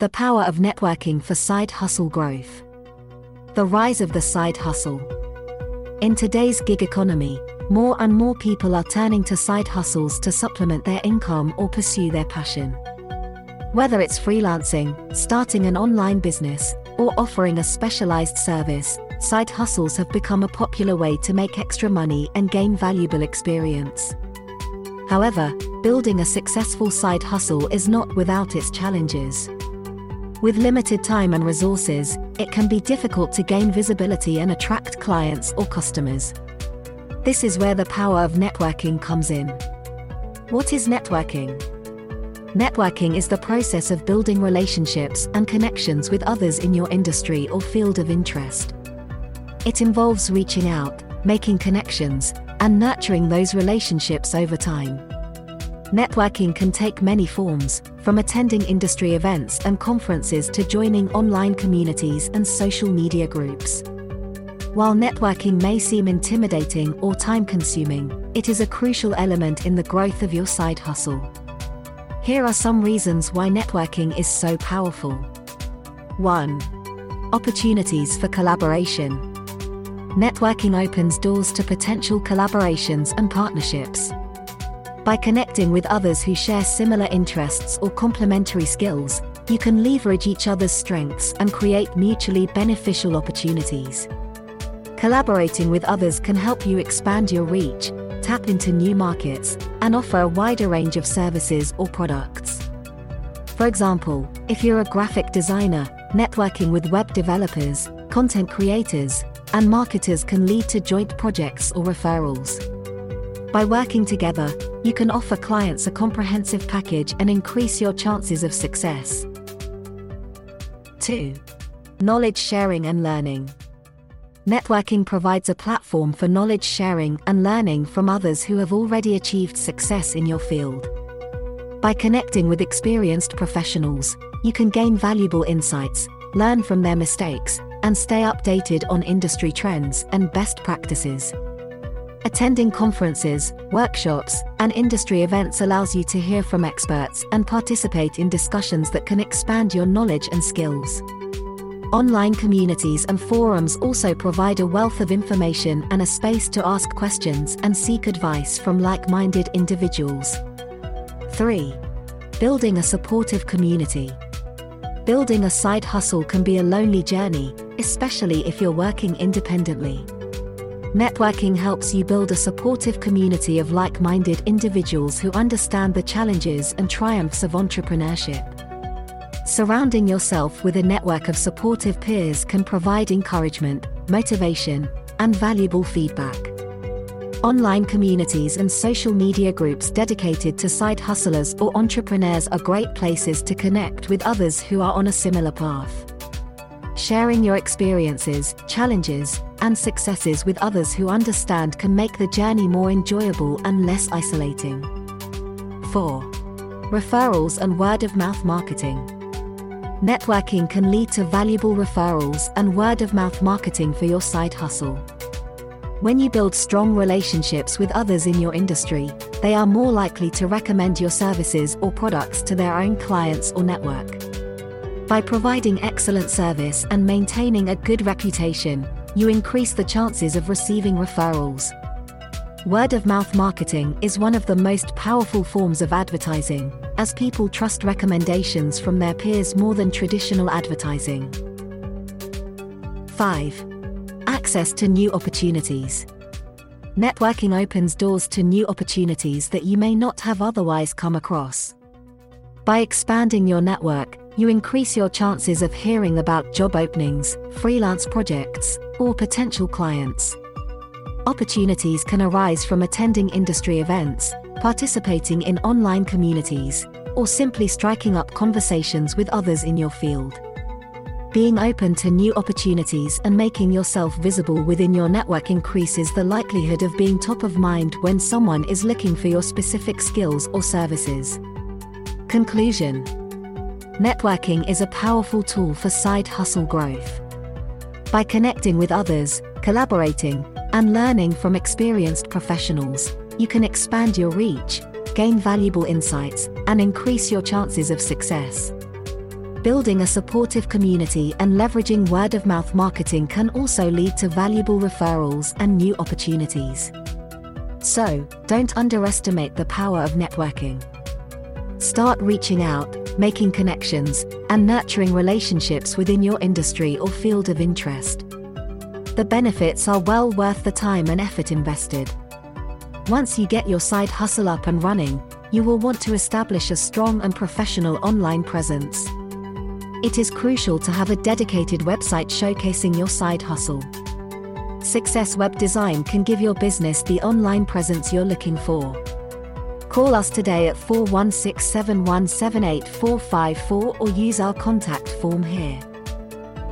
The power of networking for side hustle growth. The rise of the side hustle. In today's gig economy, more and more people are turning to side hustles to supplement their income or pursue their passion. Whether it's freelancing, starting an online business, or offering a specialized service, side hustles have become a popular way to make extra money and gain valuable experience. However, building a successful side hustle is not without its challenges. With limited time and resources, it can be difficult to gain visibility and attract clients or customers. This is where the power of networking comes in. What is networking? Networking is the process of building relationships and connections with others in your industry or field of interest. It involves reaching out, making connections, and nurturing those relationships over time. Networking can take many forms, from attending industry events and conferences to joining online communities and social media groups. While networking may seem intimidating or time consuming, it is a crucial element in the growth of your side hustle. Here are some reasons why networking is so powerful. 1. Opportunities for collaboration. Networking opens doors to potential collaborations and partnerships. By connecting with others who share similar interests or complementary skills, you can leverage each other's strengths and create mutually beneficial opportunities. Collaborating with others can help you expand your reach, tap into new markets, and offer a wider range of services or products. For example, if you're a graphic designer, networking with web developers, content creators, and marketers can lead to joint projects or referrals. By working together, you can offer clients a comprehensive package and increase your chances of success. 2. Knowledge sharing and learning. Networking provides a platform for knowledge sharing and learning from others who have already achieved success in your field. By connecting with experienced professionals, you can gain valuable insights, learn from their mistakes, and stay updated on industry trends and best practices. Attending conferences, workshops, and industry events allows you to hear from experts and participate in discussions that can expand your knowledge and skills. Online communities and forums also provide a wealth of information and a space to ask questions and seek advice from like minded individuals. 3. Building a supportive community. Building a side hustle can be a lonely journey, especially if you're working independently. Networking helps you build a supportive community of like minded individuals who understand the challenges and triumphs of entrepreneurship. Surrounding yourself with a network of supportive peers can provide encouragement, motivation, and valuable feedback. Online communities and social media groups dedicated to side hustlers or entrepreneurs are great places to connect with others who are on a similar path. Sharing your experiences, challenges, and successes with others who understand can make the journey more enjoyable and less isolating. 4. Referrals and word of mouth marketing. Networking can lead to valuable referrals and word of mouth marketing for your side hustle. When you build strong relationships with others in your industry, they are more likely to recommend your services or products to their own clients or network. By providing excellent service and maintaining a good reputation, you increase the chances of receiving referrals. Word of mouth marketing is one of the most powerful forms of advertising, as people trust recommendations from their peers more than traditional advertising. 5. Access to new opportunities. Networking opens doors to new opportunities that you may not have otherwise come across. By expanding your network, you increase your chances of hearing about job openings, freelance projects, or potential clients. Opportunities can arise from attending industry events, participating in online communities, or simply striking up conversations with others in your field. Being open to new opportunities and making yourself visible within your network increases the likelihood of being top of mind when someone is looking for your specific skills or services. Conclusion Networking is a powerful tool for side hustle growth. By connecting with others, collaborating, and learning from experienced professionals, you can expand your reach, gain valuable insights, and increase your chances of success. Building a supportive community and leveraging word of mouth marketing can also lead to valuable referrals and new opportunities. So, don't underestimate the power of networking. Start reaching out, making connections, and nurturing relationships within your industry or field of interest. The benefits are well worth the time and effort invested. Once you get your side hustle up and running, you will want to establish a strong and professional online presence. It is crucial to have a dedicated website showcasing your side hustle. Success Web Design can give your business the online presence you're looking for. Call us today at 416 7178454 or use our contact form here.